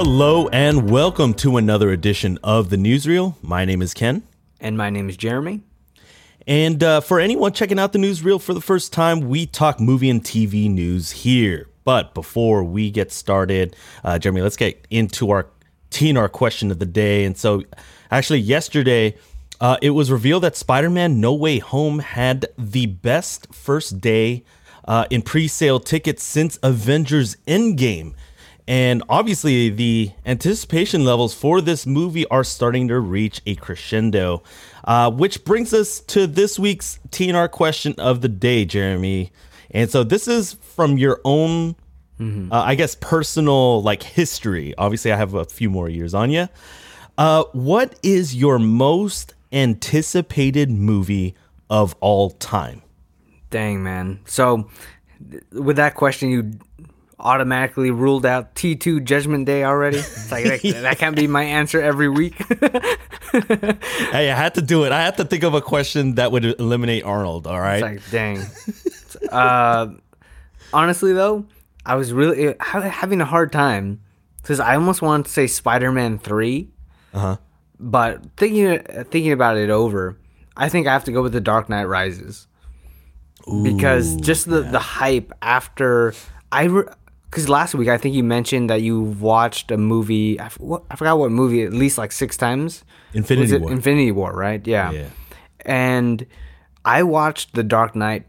Hello and welcome to another edition of the Newsreel. My name is Ken. And my name is Jeremy. And uh, for anyone checking out the Newsreel for the first time, we talk movie and TV news here. But before we get started, uh, Jeremy, let's get into our TNR question of the day. And so, actually, yesterday, uh, it was revealed that Spider Man No Way Home had the best first day uh, in pre sale tickets since Avengers Endgame. And obviously, the anticipation levels for this movie are starting to reach a crescendo. Uh, which brings us to this week's TNR question of the day, Jeremy. And so this is from your own, mm-hmm. uh, I guess, personal like history. Obviously, I have a few more years on you. Uh, what is your most anticipated movie of all time? Dang, man. So, with that question, you automatically ruled out T2 Judgment Day already. It's like that, that can't be my answer every week. hey, I had to do it. I had to think of a question that would eliminate Arnold. All right. It's like, dang. uh, honestly, though, I was really having a hard time because I almost wanted to say Spider-Man Three. Uh huh. But thinking thinking about it over, I think I have to go with The Dark Knight Rises. Ooh, because just the, yeah. the hype after I re- because last week I think you mentioned that you watched a movie. I, what, I forgot what movie. At least like six times. Infinity War. Infinity War, right? Yeah. Yeah. And I watched The Dark Knight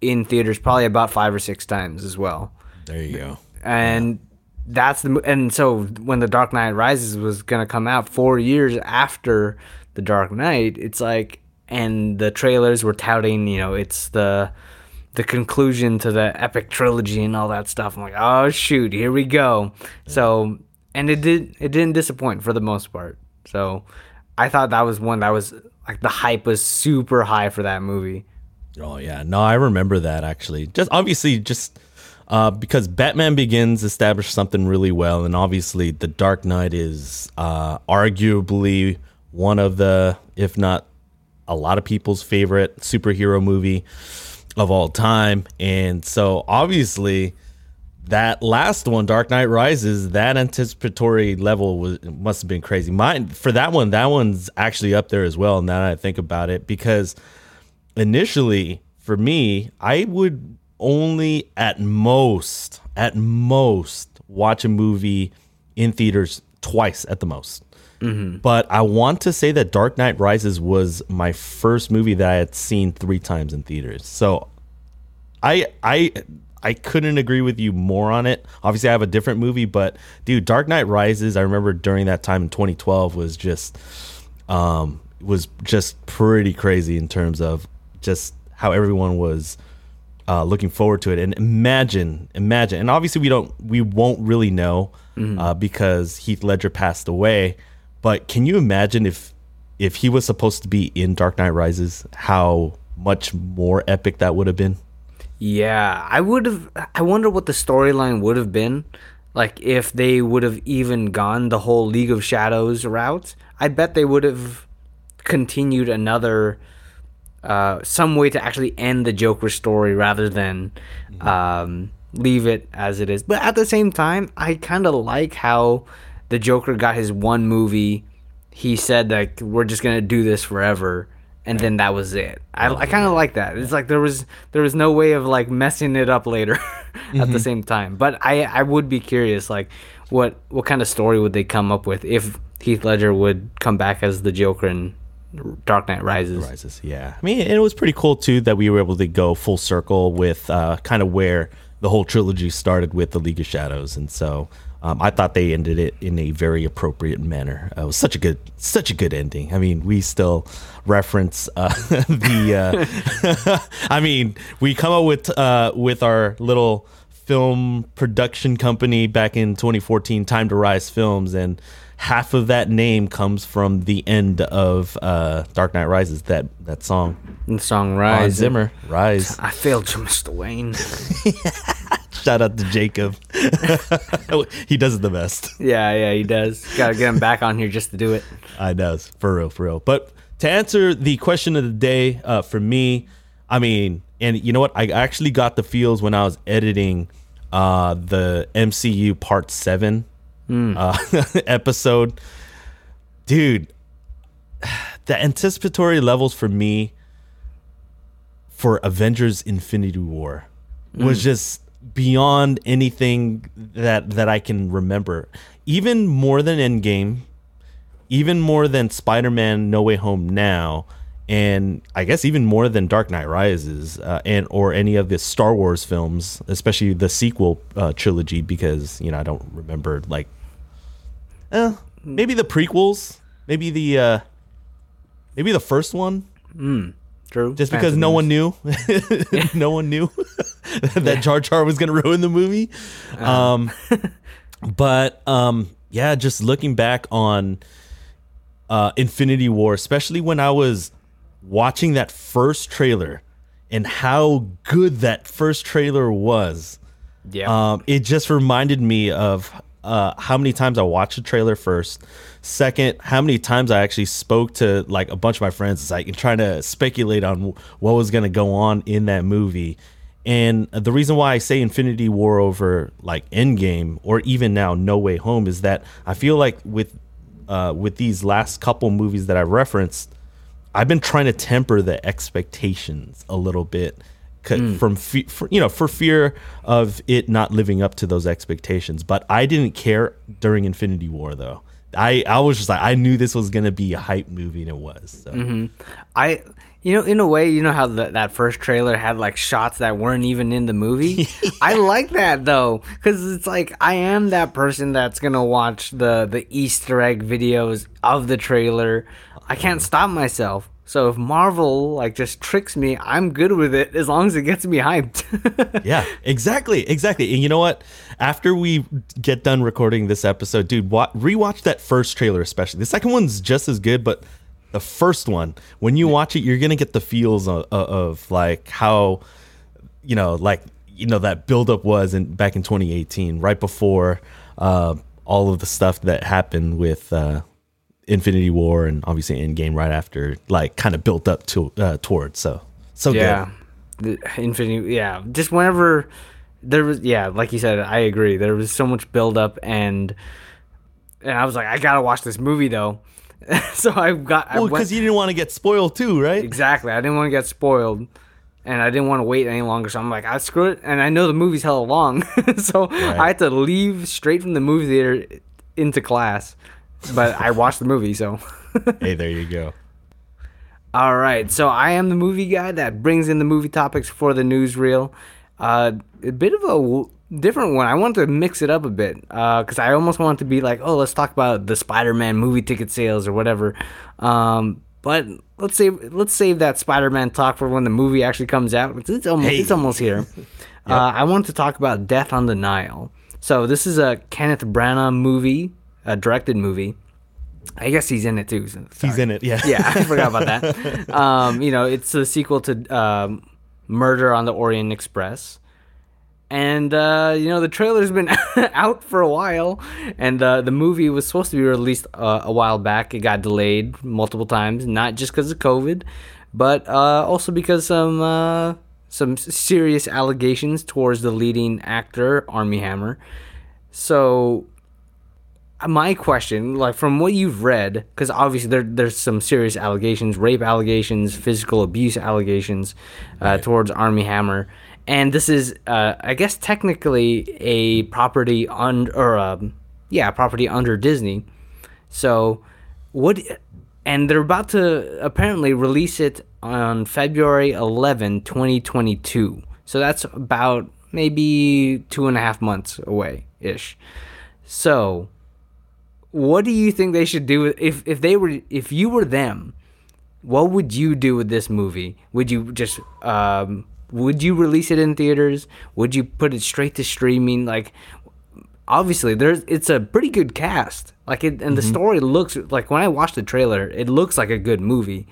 in theaters probably about five or six times as well. There you go. And yeah. that's the and so when The Dark Knight Rises was gonna come out four years after The Dark Knight, it's like and the trailers were touting, you know, it's the the conclusion to the epic trilogy and all that stuff. I'm like, oh shoot, here we go. So and it did it didn't disappoint for the most part. So I thought that was one that was like the hype was super high for that movie. Oh yeah, no, I remember that actually. Just obviously just uh, because Batman Begins established something really well, and obviously The Dark Knight is uh, arguably one of the, if not a lot of people's favorite superhero movie of all time. And so obviously that last one, Dark Knight Rises, that anticipatory level was must have been crazy. Mine for that one, that one's actually up there as well. Now that I think about it, because initially for me, I would only at most, at most, watch a movie in theaters twice at the most. Mm-hmm. But I want to say that Dark Knight Rises was my first movie that I had seen three times in theaters. So I I I couldn't agree with you more on it. Obviously, I have a different movie, but dude, Dark Knight Rises. I remember during that time in 2012 was just um was just pretty crazy in terms of just how everyone was uh, looking forward to it. And imagine, imagine, and obviously we don't, we won't really know mm-hmm. uh, because Heath Ledger passed away. But can you imagine if if he was supposed to be in Dark Knight Rises, how much more epic that would have been? Yeah, I would have. I wonder what the storyline would have been, like if they would have even gone the whole League of Shadows route. I bet they would have continued another, uh, some way to actually end the Joker story rather than mm-hmm. um, leave it as it is. But at the same time, I kind of like how the Joker got his one movie. He said like we're just gonna do this forever, and then that was it. I, I kind of like that. It's like there was there was no way of like messing it up later mm-hmm. at the mm-hmm. same time. But I I would be curious like what what kind of story would they come up with if Heath Ledger would come back as the Joker in Dark Knight Rises. Rises, yeah. I mean, it was pretty cool too that we were able to go full circle with uh, kind of where the whole trilogy started with the League of Shadows, and so um, I thought they ended it in a very appropriate manner. Uh, it was such a good, such a good ending. I mean, we still reference uh, the. Uh, I mean, we come up with uh, with our little film production company back in 2014, Time to Rise Films, and half of that name comes from the end of uh, Dark Knight Rises. That that song. The song Rise. Hans Zimmer. Rise. I failed you, Mr. Wayne. Shout out to Jacob. he does it the best. Yeah, yeah, he does. Got to get him back on here just to do it. I know, for real, for real. But to answer the question of the day, uh, for me, I mean, and you know what? I actually got the feels when I was editing uh, the MCU Part Seven uh, episode. Dude, the anticipatory levels for me for Avengers Infinity War was just beyond anything that that I can remember. Even more than Endgame, even more than Spider-Man No Way Home now, and I guess even more than Dark Knight Rises uh, and or any of the Star Wars films, especially the sequel uh, trilogy because, you know, I don't remember like eh, maybe the prequels, maybe the uh maybe the first one True. just because no one knew? No one knew? That jar jar was gonna ruin the movie? Um but um yeah just looking back on uh infinity war especially when i was watching that first trailer and how good that first trailer was Yeah. um, it just reminded me of uh, how many times I watched the trailer first. Second, how many times I actually spoke to like a bunch of my friends, like trying to speculate on what was going to go on in that movie. And the reason why I say Infinity War over like Endgame or even now No Way Home is that I feel like with uh, with these last couple movies that I referenced, I've been trying to temper the expectations a little bit c- mm. from fe- for, you know for fear of it not living up to those expectations. But I didn't care during Infinity War though. I I was just like I knew this was gonna be a hype movie and it was. So. Mm-hmm. I, you know, in a way, you know how the, that first trailer had like shots that weren't even in the movie. I like that though, because it's like I am that person that's gonna watch the the Easter egg videos of the trailer. I can't stop myself. So if Marvel like just tricks me, I'm good with it as long as it gets me hyped. yeah, exactly, exactly. And you know what? After we get done recording this episode, dude, wa- rewatch that first trailer, especially. The second one's just as good, but the first one, when you watch it, you're gonna get the feels of, of like how, you know, like you know that buildup was in back in 2018, right before uh, all of the stuff that happened with. Uh, Infinity War and obviously Endgame right after, like kind of built up to uh, towards. So so good. yeah, the Infinity. Yeah, just whenever there was, yeah, like you said, I agree. There was so much build up, and and I was like, I gotta watch this movie though. so I got Well, because you didn't want to get spoiled too, right? exactly. I didn't want to get spoiled, and I didn't want to wait any longer. So I'm like, I screw it. And I know the movie's hella long, so I had to leave straight from the movie theater into class. But I watched the movie, so. hey, there you go. All right, so I am the movie guy that brings in the movie topics for the newsreel. Uh, a bit of a w- different one. I wanted to mix it up a bit because I almost wanted to be like, oh, let's talk about the Spider-Man movie ticket sales or whatever. Um, but let's save let's save that Spider-Man talk for when the movie actually comes out. It's, it's almost Hey. it's almost here. uh, I wanted to talk about Death on the Nile. So this is a Kenneth Branagh movie, a directed movie. I guess he's in it too. so- He's in it, yeah. Yeah, I forgot about that. Um, you know, it's a sequel to um, Murder on the Orient Express. And, uh, you know, the trailer's been out for a while. And uh, the movie was supposed to be released uh, a while back. It got delayed multiple times, not just because of COVID, but uh, also because some, uh, some serious allegations towards the leading actor, Armie Hammer. So my question, like from what you've read, because obviously there there's some serious allegations, rape allegations, physical abuse allegations uh, towards Armie Hammer, and this is, uh, I guess, technically a property under, or um, yeah, property under Disney. So, what? And they're about to apparently release it on February 11, 2022. So that's about maybe two and a half months away ish. So, what do you think they should do with- if if they were if you were them? What would you do with this movie? Would you just um would you release it in theaters? Would you put it straight to streaming? Like obviously there's it's a pretty good cast. Like it and the story looks like when I watched the trailer, it looks like a good movie.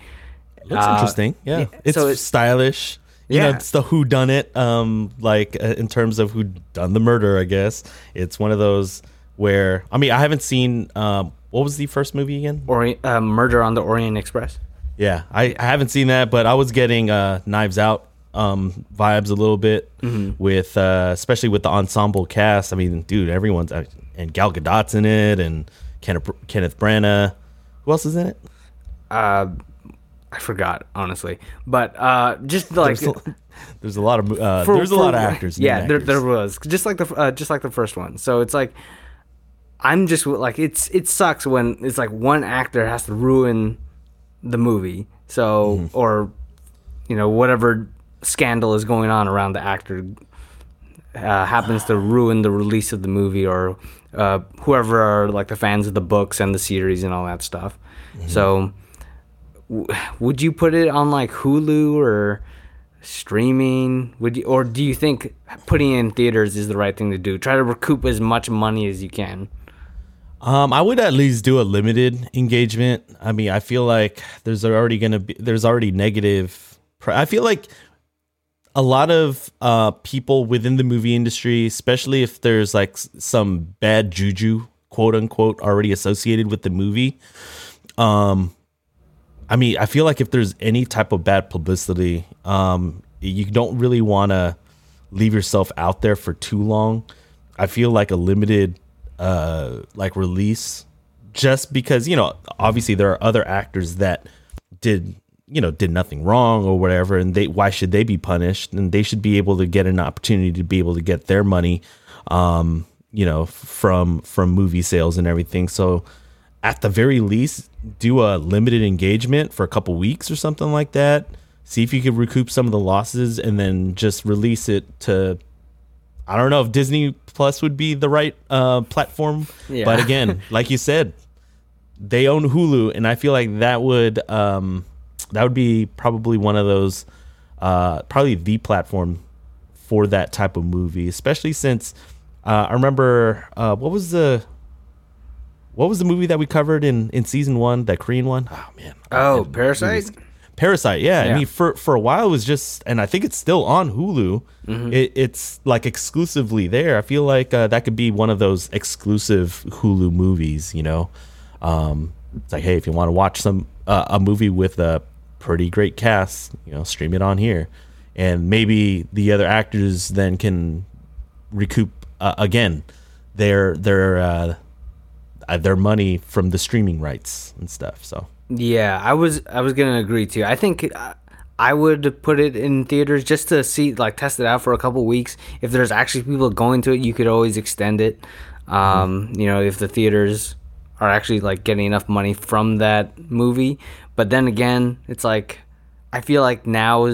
Looks Uh, interesting. Yeah, yeah, it's so it- stylish. You know, Yeah. it's the who done it. Um, like uh, in terms of who done the murder. I guess it's one of those where I mean I haven't seen. Um, what was the first movie again? Or uh, Murder on the Orient Express. Yeah, I, I haven't seen that, but I was getting uh, Knives Out um, vibes a little bit with, uh, especially with the ensemble cast. I mean, dude, everyone's uh, and Gal Gadot's in it, and Kenneth Kenneth Branagh. Who else is in it? Uh, I forgot honestly, but uh, just like There's a, there's a lot of uh, for- there's a lot of actors. Yeah, there, actors. there was just like the uh, just like the first one. So it's like I'm just like it's it sucks when it's like one actor has to ruin the movie. So Mm-hmm. or you know whatever scandal is going on around the actor uh, happens to ruin the release of the movie or uh, whoever are like the fans of the books and the series and all that stuff. Mm-hmm. So w- would you put it on like Hulu or streaming? Would you, or do you think putting it in theaters is the right thing to do? Try to recoup as much money as you can. Um, I would at least do a limited engagement. I mean, I feel like there's already gonna be there's already negative. I feel like a lot of uh people within the movie industry, especially if there's like some bad juju, quote unquote, already associated with the movie. Um, I mean, I feel like if there's any type of bad publicity, um, you don't really want to leave yourself out there for too long. I feel like a limited uh like release just because, you know, obviously there are other actors that did you know did nothing wrong or whatever and they why should they be punished? And they should be able to get an opportunity to be able to get their money um you know from from movie sales and everything. So at the very least do a limited engagement for a couple weeks or something like that. See if you could recoup some of the losses and then just release it to i don't know if disney plus would be the right uh platform Yeah. but again like you said they own hulu and i feel like that would um that would be probably one of those uh probably the platform for that type of movie especially since uh, i remember uh what was the what was the movie that we covered in in season one that korean one oh man Oh, Parasite? movies. Parasite, yeah. Yeah. I mean, for for a while it was just, and I think it's still on Hulu. Mm-hmm. It, it's like exclusively there. I feel like uh, that could be one of those exclusive Hulu movies. You know, um, it's like, hey, if you want to watch some uh, a movie with a pretty great cast, you know, stream it on here, and maybe the other actors then can recoup uh, again their their uh, uh, their money from the streaming rights and stuff. So. Yeah, I was I was gonna agree too. I think uh, I would put it in theaters just to see like test it out for a couple weeks. If there's actually people going to it, you could always extend it. Um, You know, if the theaters are actually like getting enough money from that movie. But then again, it's like I feel like now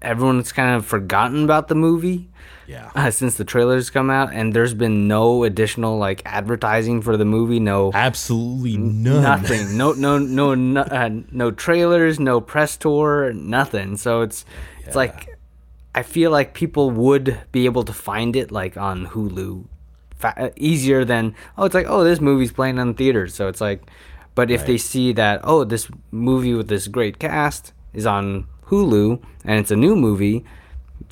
everyone's kind of forgotten about the movie Yeah. uh, since the trailers come out, and there's been no additional like advertising for the movie. No, Absolutely none. nothing no no no no, uh, no trailers no press tour nothing so it's it's like i feel like people would be able to find it like on hulu fa- uh, easier than oh it's like oh this movie's playing in theaters so it's like but if they see that oh this movie with this great cast is on hulu and it's a new movie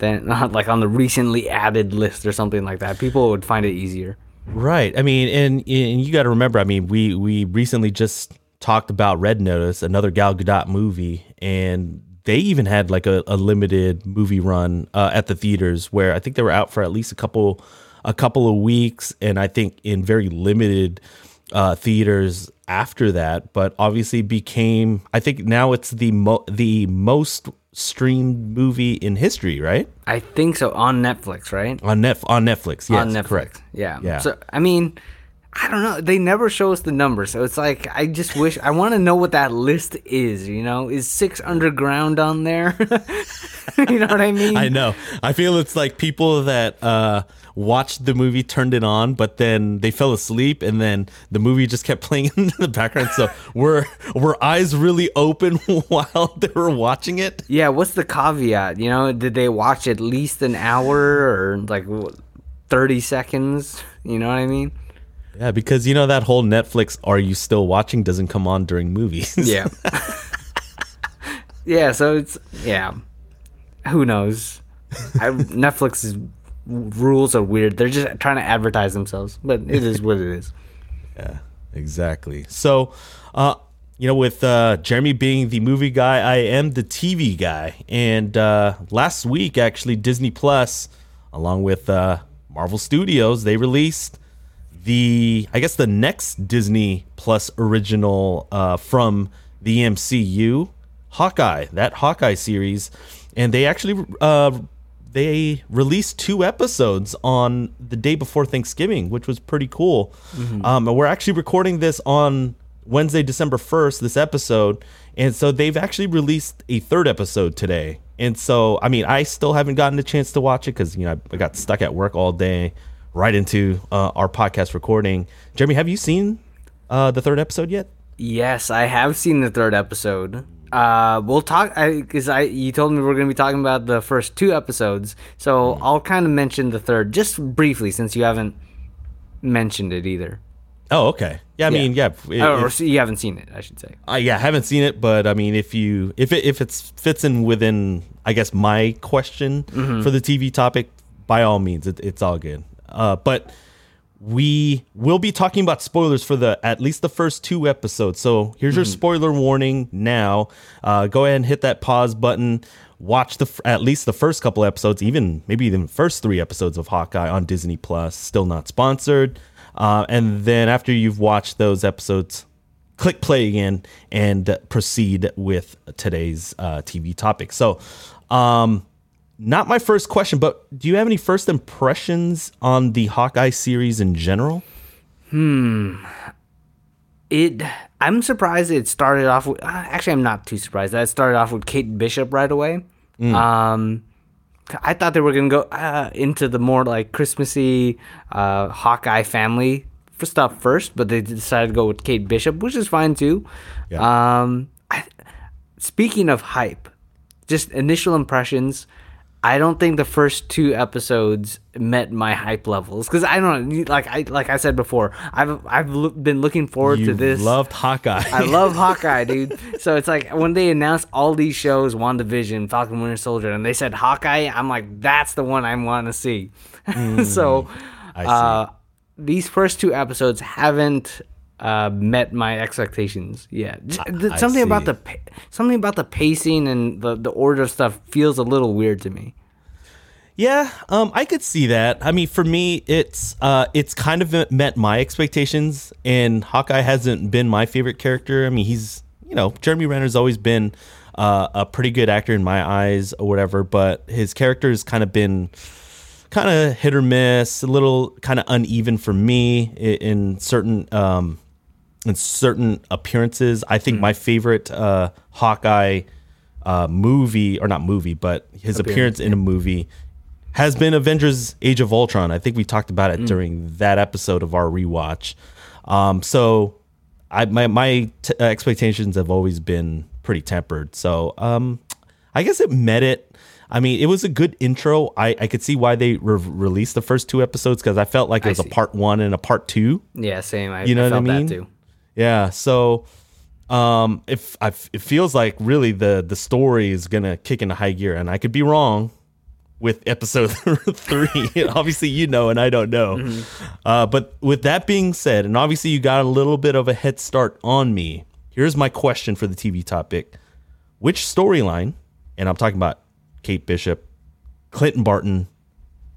not like on the recently added list or something like that people would find it easier Right. I mean, and and you got to remember. I mean, we we recently just talked about Red Notice, another Gal Gadot movie, and they even had like a, a limited movie run uh, at the theaters where I think they were out for at least a couple a couple of weeks, and I think in very limited uh, theaters after that. But obviously became. I think now it's the mo- the most streamed movie in history, right? i think so on netflix right On net on Netflix. Yes, on Netflix. correct. Yeah. Yeah. So I mean, I don't know. They never show us the numbers, so it's like I just wish I want to know what that list is. You know, is Six Underground on there? you know what I mean? I know. I feel it's like people that uh, watched the movie, turned it on, but then they fell asleep, and then the movie just kept playing in the background. So were were eyes really open while they were watching it? Yeah. What's the caveat? You know, did they watch at least an hour or like thirty seconds? You know what I mean? Yeah, because you know that whole Netflix "Are you still watching?" doesn't come on during movies. Yeah. yeah. So it's yeah. Who knows? I, Netflix's rules are weird. They're just trying to advertise themselves, but it is what it is. Yeah, exactly. So, uh, you know, with uh, Jeremy being the movie guy, I am the TV guy. And uh, last week, actually, Disney Plus, along with uh, Marvel Studios, they released the, I guess, the next Disney Plus original uh, from the MCU, Hawkeye, that Hawkeye series. And they actually uh, they released two episodes on the day before Thanksgiving, which was pretty cool. Um, and we're actually recording this on Wednesday, December 1st, this episode. And so they've actually released a third episode today. And so, I mean, I still haven't gotten a chance to watch it because, you know, I got stuck at work all day right into uh, our podcast recording. Jeremy, have you seen uh, the third episode yet? Yes, I have seen the third episode. Uh, we'll talk because I, you told me we are going to be talking about the first two episodes, so Hmm. I'll kind of mention the third just briefly since you haven't mentioned it either. Oh, okay. Yeah, I mean, yeah. it- or, or so you haven't seen it, I should say. Uh, yeah, I haven't seen it, but I mean, if you if it if it fits in within, I guess my question for the TV topic, by all means, it, it's all good. Uh, but we will be talking about spoilers for the at least the first two episodes. So here's your spoiler warning. Now, uh, go ahead and hit that pause button. Watch the at least the first couple episodes, even maybe even the first three episodes of Hawkeye on Disney Plus. Still not sponsored. Uh, and then after you've watched those episodes, click play again and proceed with today's uh, TV topic. So, um, not my first question, but do you have any first impressions on the Hawkeye series in general? Hmm. It. I'm surprised it started off with. Uh, actually, I'm not too surprised that it started off with Kate Bishop right away. Um, I thought they were gonna go uh, into the more like Christmassy uh, Hawkeye family for stuff first, but they decided to go with Kate Bishop, which is fine too. Yeah. Um, I, speaking of hype, just initial impressions. I don't think the first two episodes met my hype levels because I don't like I like I said before. I've I've lo- been looking forward to this. loved Hawkeye. I love Hawkeye, dude. So it's like when they announced all these shows, WandaVision, Falcon Winter Soldier, and they said Hawkeye, I'm like, that's the one I want to see. so I see. uh, these first two episodes haven't uh, met my expectations yet. J- I something about the something about the pacing and the, the order of stuff feels a little weird to me. Yeah, um, I could see that. I mean, for me, it's uh, it's kind of met my expectations, and Hawkeye hasn't been my favorite character. I mean, he's you know Jeremy Renner's always been uh, a pretty good actor in my eyes, or whatever, but his character has kind of been kind of hit or miss, a little kind of uneven for me in, in certain um, in certain appearances. I think my favorite uh, Hawkeye uh, movie, or not movie, but his appearance in a movie has been Avengers: Age of Ultron. I think we talked about it during that episode of our rewatch. Um, so, I my my t- expectations have always been pretty tempered. So, um, I guess it met it. I mean, it was a good intro. I, I could see why they re- released the first two episodes because I felt like it was a part one and a part two. Yeah, same. I, You know I what I mean? Yeah, so um if I it feels like really the the story is going to kick into high gear and I could be wrong with episode 3. obviously you know and I don't know. Uh but with that being said and obviously you got a little bit of a head start on me. Here's my question for the TV topic. Which storyline and I'm talking about Kate Bishop, Clinton Barton,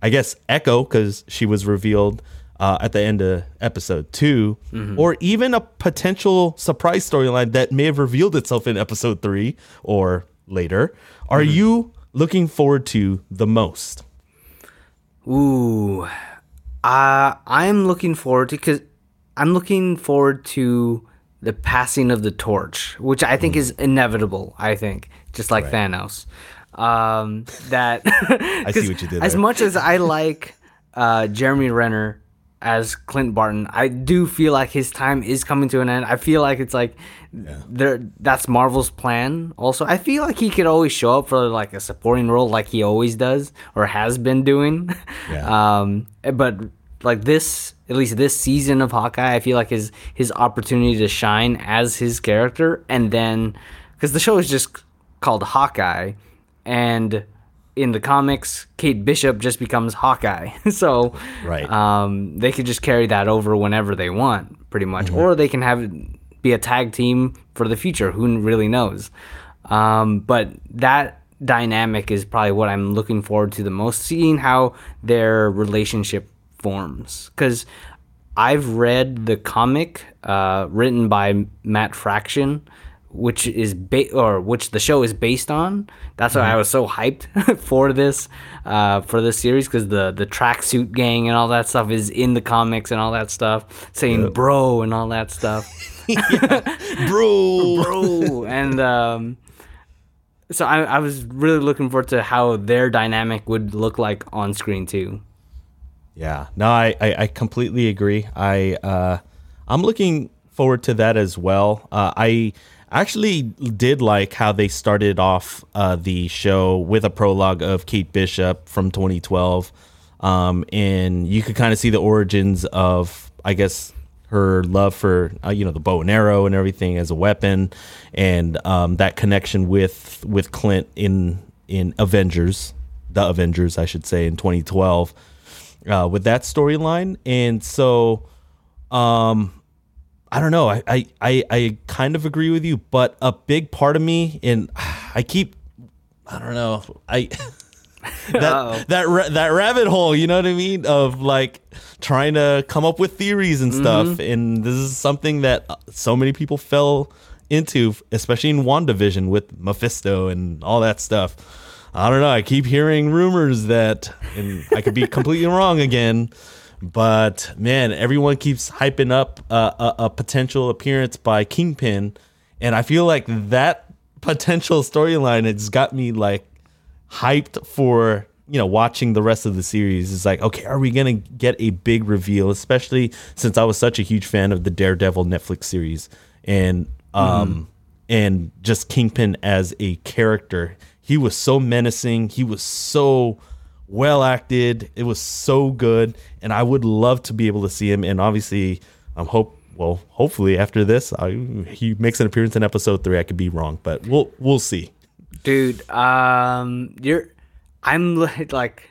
I guess Echo because she was revealed uh, at the end of episode 2 or even a potential surprise storyline that may have revealed itself in episode three or later. Are you looking forward to the most? Ooh, uh, I'm looking forward to because I'm looking forward to the passing of the torch, which I think is inevitable. I think just like Thanos. Um, that I see what you did As there. much as I like uh, Jeremy Renner as Clint Barton, I do feel like his time is coming to an end. I feel like it's like there that's Marvel's plan. Also, I feel like he could always show up for like a supporting role, like he always does or has been doing. Yeah. Um, but like this, at least this season of Hawkeye, I feel like his his opportunity to shine as his character, and then because the show is just called Hawkeye, and in the comics, Kate Bishop just becomes Hawkeye. so Right. um, they could just carry that over whenever they want, pretty much, or they can have it be a tag team for the future. Who really knows? Um, but that dynamic is probably what I'm looking forward to the most, seeing how their relationship forms. Because I've read the comic uh, written by Matt Fraction, which is ba- or which the show is based on. That's why I was so hyped for this uh, for this series because the the tracksuit gang and all that stuff is in the comics and all that stuff, saying bro and all that stuff, Bro. bro. and um, so I, I was really looking forward to how their dynamic would look like on screen too. Yeah, no, I, I, I completely agree. I uh, I'm looking forward to that as well. Uh, I actually did like how they started off uh, the show with a prologue of Kate Bishop from 2012, um, and you could kind of see the origins of, I guess, her love for uh, you know the bow and arrow and everything as a weapon, and um, that connection with with Clint in in Avengers, the Avengers, I should say, in 2012 uh, with that storyline, and so um, I don't know. I, I I I kind of agree with you, but a big part of me, and I keep I don't know. I that that ra- that rabbit hole, you know what I mean, of like trying to come up with theories and stuff. And this is something that uh, so many people fell into, especially in WandaVision with Mephisto and all that stuff. I don't know. I keep hearing rumors that, and I could be completely wrong again, but man, everyone keeps hyping up uh, a, a potential appearance by Kingpin, and I feel like that potential storyline has got me like hyped for you know watching the rest of the series. Is like okay are we gonna get a big reveal? Especially since i was such a huge fan of the daredevil netflix series. And um and just kingpin as a character. He was so menacing. He was so well acted. It was so good and i would love to be able to see him. And obviously i'm hope well hopefully after this I, he makes an appearance in episode three. I could be wrong but we'll we'll see. Dude um you're i'm like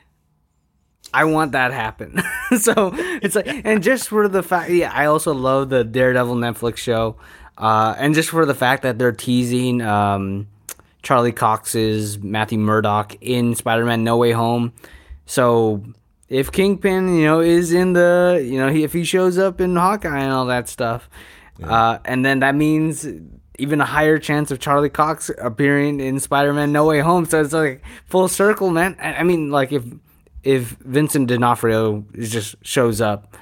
i want that happen. So it's like and just for the fact yeah i also love the daredevil netflix show uh and just for the fact that they're teasing um charlie cox's matthew murdock in spider-man no way home so if kingpin you know is in the you know he, if he shows up in hawkeye and all that stuff uh and then that means even a higher chance of Charlie Cox appearing in Spider-Man No Way Home. So it's like full circle, man. I I mean, like if if Vincent D'Onofrio just shows up,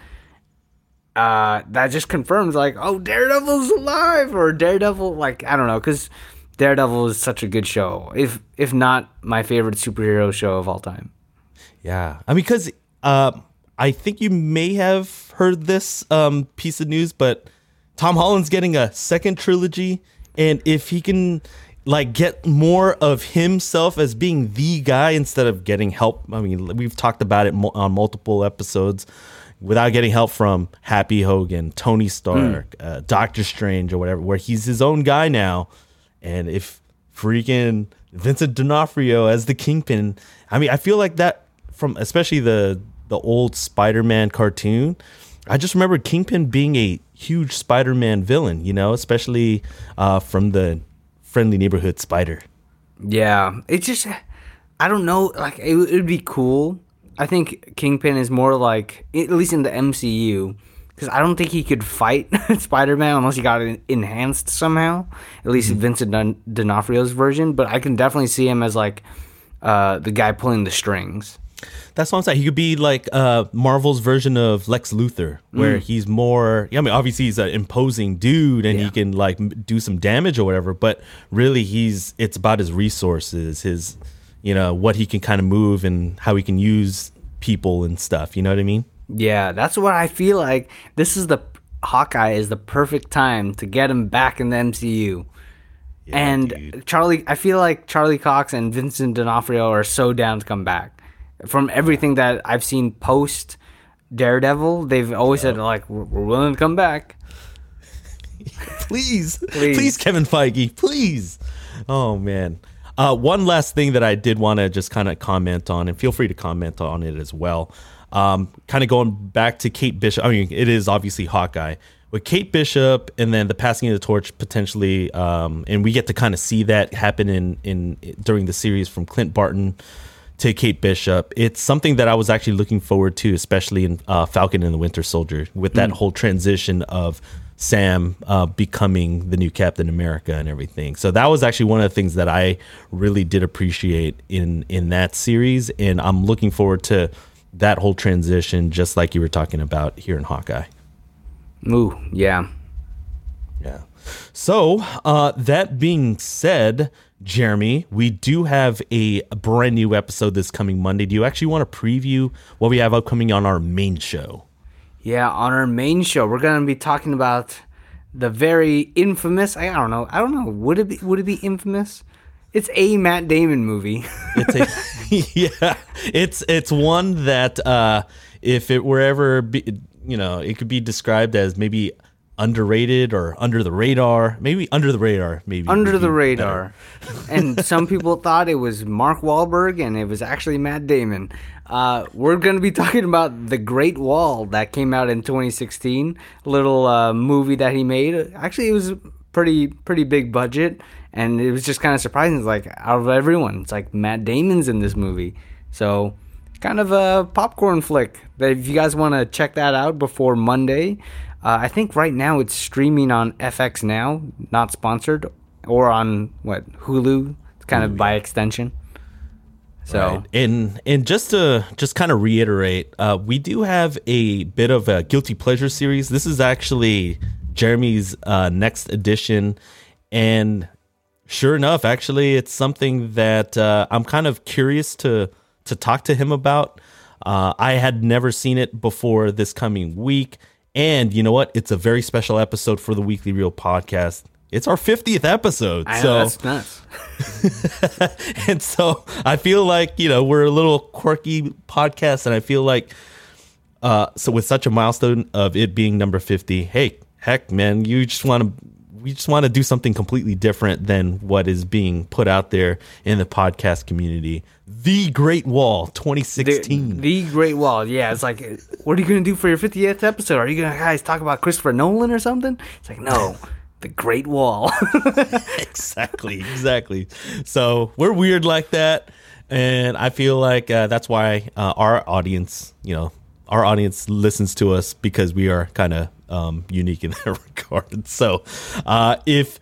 uh, that just confirms like, oh, Daredevil's alive, or Daredevil. Like I don't know, because Daredevil is such a good show. If if not my favorite superhero show of all time. Yeah, I mean, because uh, I think you may have heard this um, piece of news, but Tom Holland's getting a second trilogy, and if he can like get more of himself as being the guy instead of getting help. I mean, we've talked about it mo- on multiple episodes. Without getting help from Happy Hogan, Tony Stark, uh, Doctor Strange, or whatever, where he's his own guy now, and if freaking Vincent D'Onofrio as the Kingpin, I mean, I feel like that from especially the the old Spider-Man cartoon. I just remember Kingpin being a huge Spider-Man villain, you know, especially uh, from the Friendly Neighborhood Spider. Yeah, it's just I don't know. Like it would be cool. I think Kingpin is more like at least in the MCU because I don't think he could fight Spider Man unless he got it enhanced somehow. At least Vincent D'On- D'Onofrio's version, but I can definitely see him as like uh, the guy pulling the strings. That's what I'm saying. He could be like uh, Marvel's version of Lex Luthor, where he's more. Yeah, I mean, obviously he's an imposing dude, and Yeah. he can like do some damage or whatever. But really, he's it's about his resources, his you know what he can kind of move and how he can use people and stuff. You know what I mean? Yeah, that's what I feel like. This is the Hawkeye is the perfect time to get him back in the MCU. and Charlie, I feel like Charlie Cox and Vincent D'Onofrio are so down to come back. From everything that I've seen post Daredevil, they've always said like we're, we're willing to come back. please, Please. please, Kevin Feige, please. Oh man. Uh, one last thing that I did want to just kind of comment on, and feel free to comment on it as well. Um, kind of going back to Kate Bishop. I mean, it is obviously Hawkeye, with Kate Bishop, and then the passing of the torch potentially, um, and we get to kind of see that happen in in during the series from Clint Barton to Kate Bishop. It's something that I was actually looking forward to, especially in uh, Falcon and the Winter Soldier, with that mm. whole transition of Sam uh, becoming the new Captain America and everything. So that was actually one of the things that I really did appreciate in in that series, and I'm looking forward to that whole transition, just like you were talking about here in Hawkeye. Ooh, yeah. Yeah. So, uh, that being said, Jeremy, we do have a brand new episode this coming Monday. Do you actually want to preview what we have upcoming on our main show? Yeah, on our main show, we're going to be talking about the very infamous. I don't know. I don't know. Would it be? Would it be infamous? It's a Matt Damon movie. it's a, yeah. It's it's one that uh, if it were ever be, you know, it could be described as maybe underrated or under the radar. Maybe under the radar. Maybe under the radar. and some people thought it was Mark Wahlberg, and it was actually Matt Damon. Uh, we're going to be talking about the Great Wall that came out in 2016. Little uh, movie that he made. Actually, it was pretty pretty big budget, and it was just kind of surprising. It's like out of everyone, it's like Matt Damon's in this movie. So kind of a popcorn flick. If you guys want to check that out before Monday, uh, I think right now it's streaming on FX Now, not sponsored, or on what Hulu, It's kind of by extension. So right. and and just to just kind of reiterate, uh, we do have a bit of a guilty pleasure series. This is actually Jeremy's uh, next edition, and sure enough, actually, it's something that uh, I'm kind of curious to to talk to him about. Uh, I had never seen it before this coming week. And you know what? It's a very special episode for the Weekly Reel podcast. It's our 50th episode. I so know, that's nuts. and so I feel like, you know, we're a little quirky podcast and I feel like uh so with such a milestone of it being number 50, hey, heck man, you just want to we just want to do something completely different than what is being put out there in the podcast community. The Great Wall 2016. The, the Great Wall. Yeah, it's like, what are you going to do for your 50th episode? Are you going to guys talk about Christopher Nolan or something? It's like, no. the Great Wall. exactly, exactly. So we're weird like that, and I feel like uh, that's why uh, our audience, you know, our audience listens to us because we are kind of um, unique in that regard. So, uh, if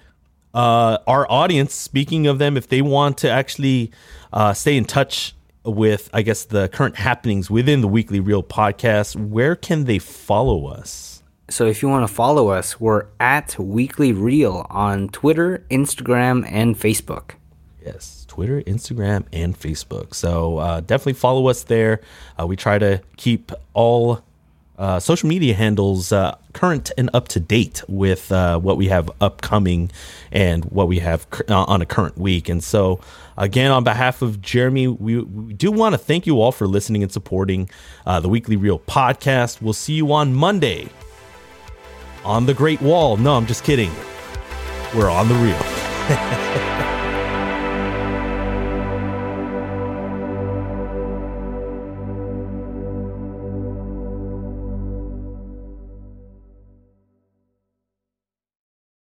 uh, our audience, speaking of them, if they want to actually uh, stay in touch with, I guess, the current happenings within the Weekly Reel podcast, where can they follow us? So, if you want to follow us, we're at Weekly Reel on Twitter, Instagram, and Facebook. Yes, Twitter, Instagram, and Facebook. So uh, definitely follow us there. Uh, we try to keep all uh, social media handles uh, current and up to date with uh, what we have upcoming and what we have uh, on a current week. And so, again, on behalf of Jeremy, we, we do want to thank you all for listening and supporting uh, the Weekly Reel podcast. We'll see you on Monday on the Great Wall. No, I'm just kidding. We're on the reel.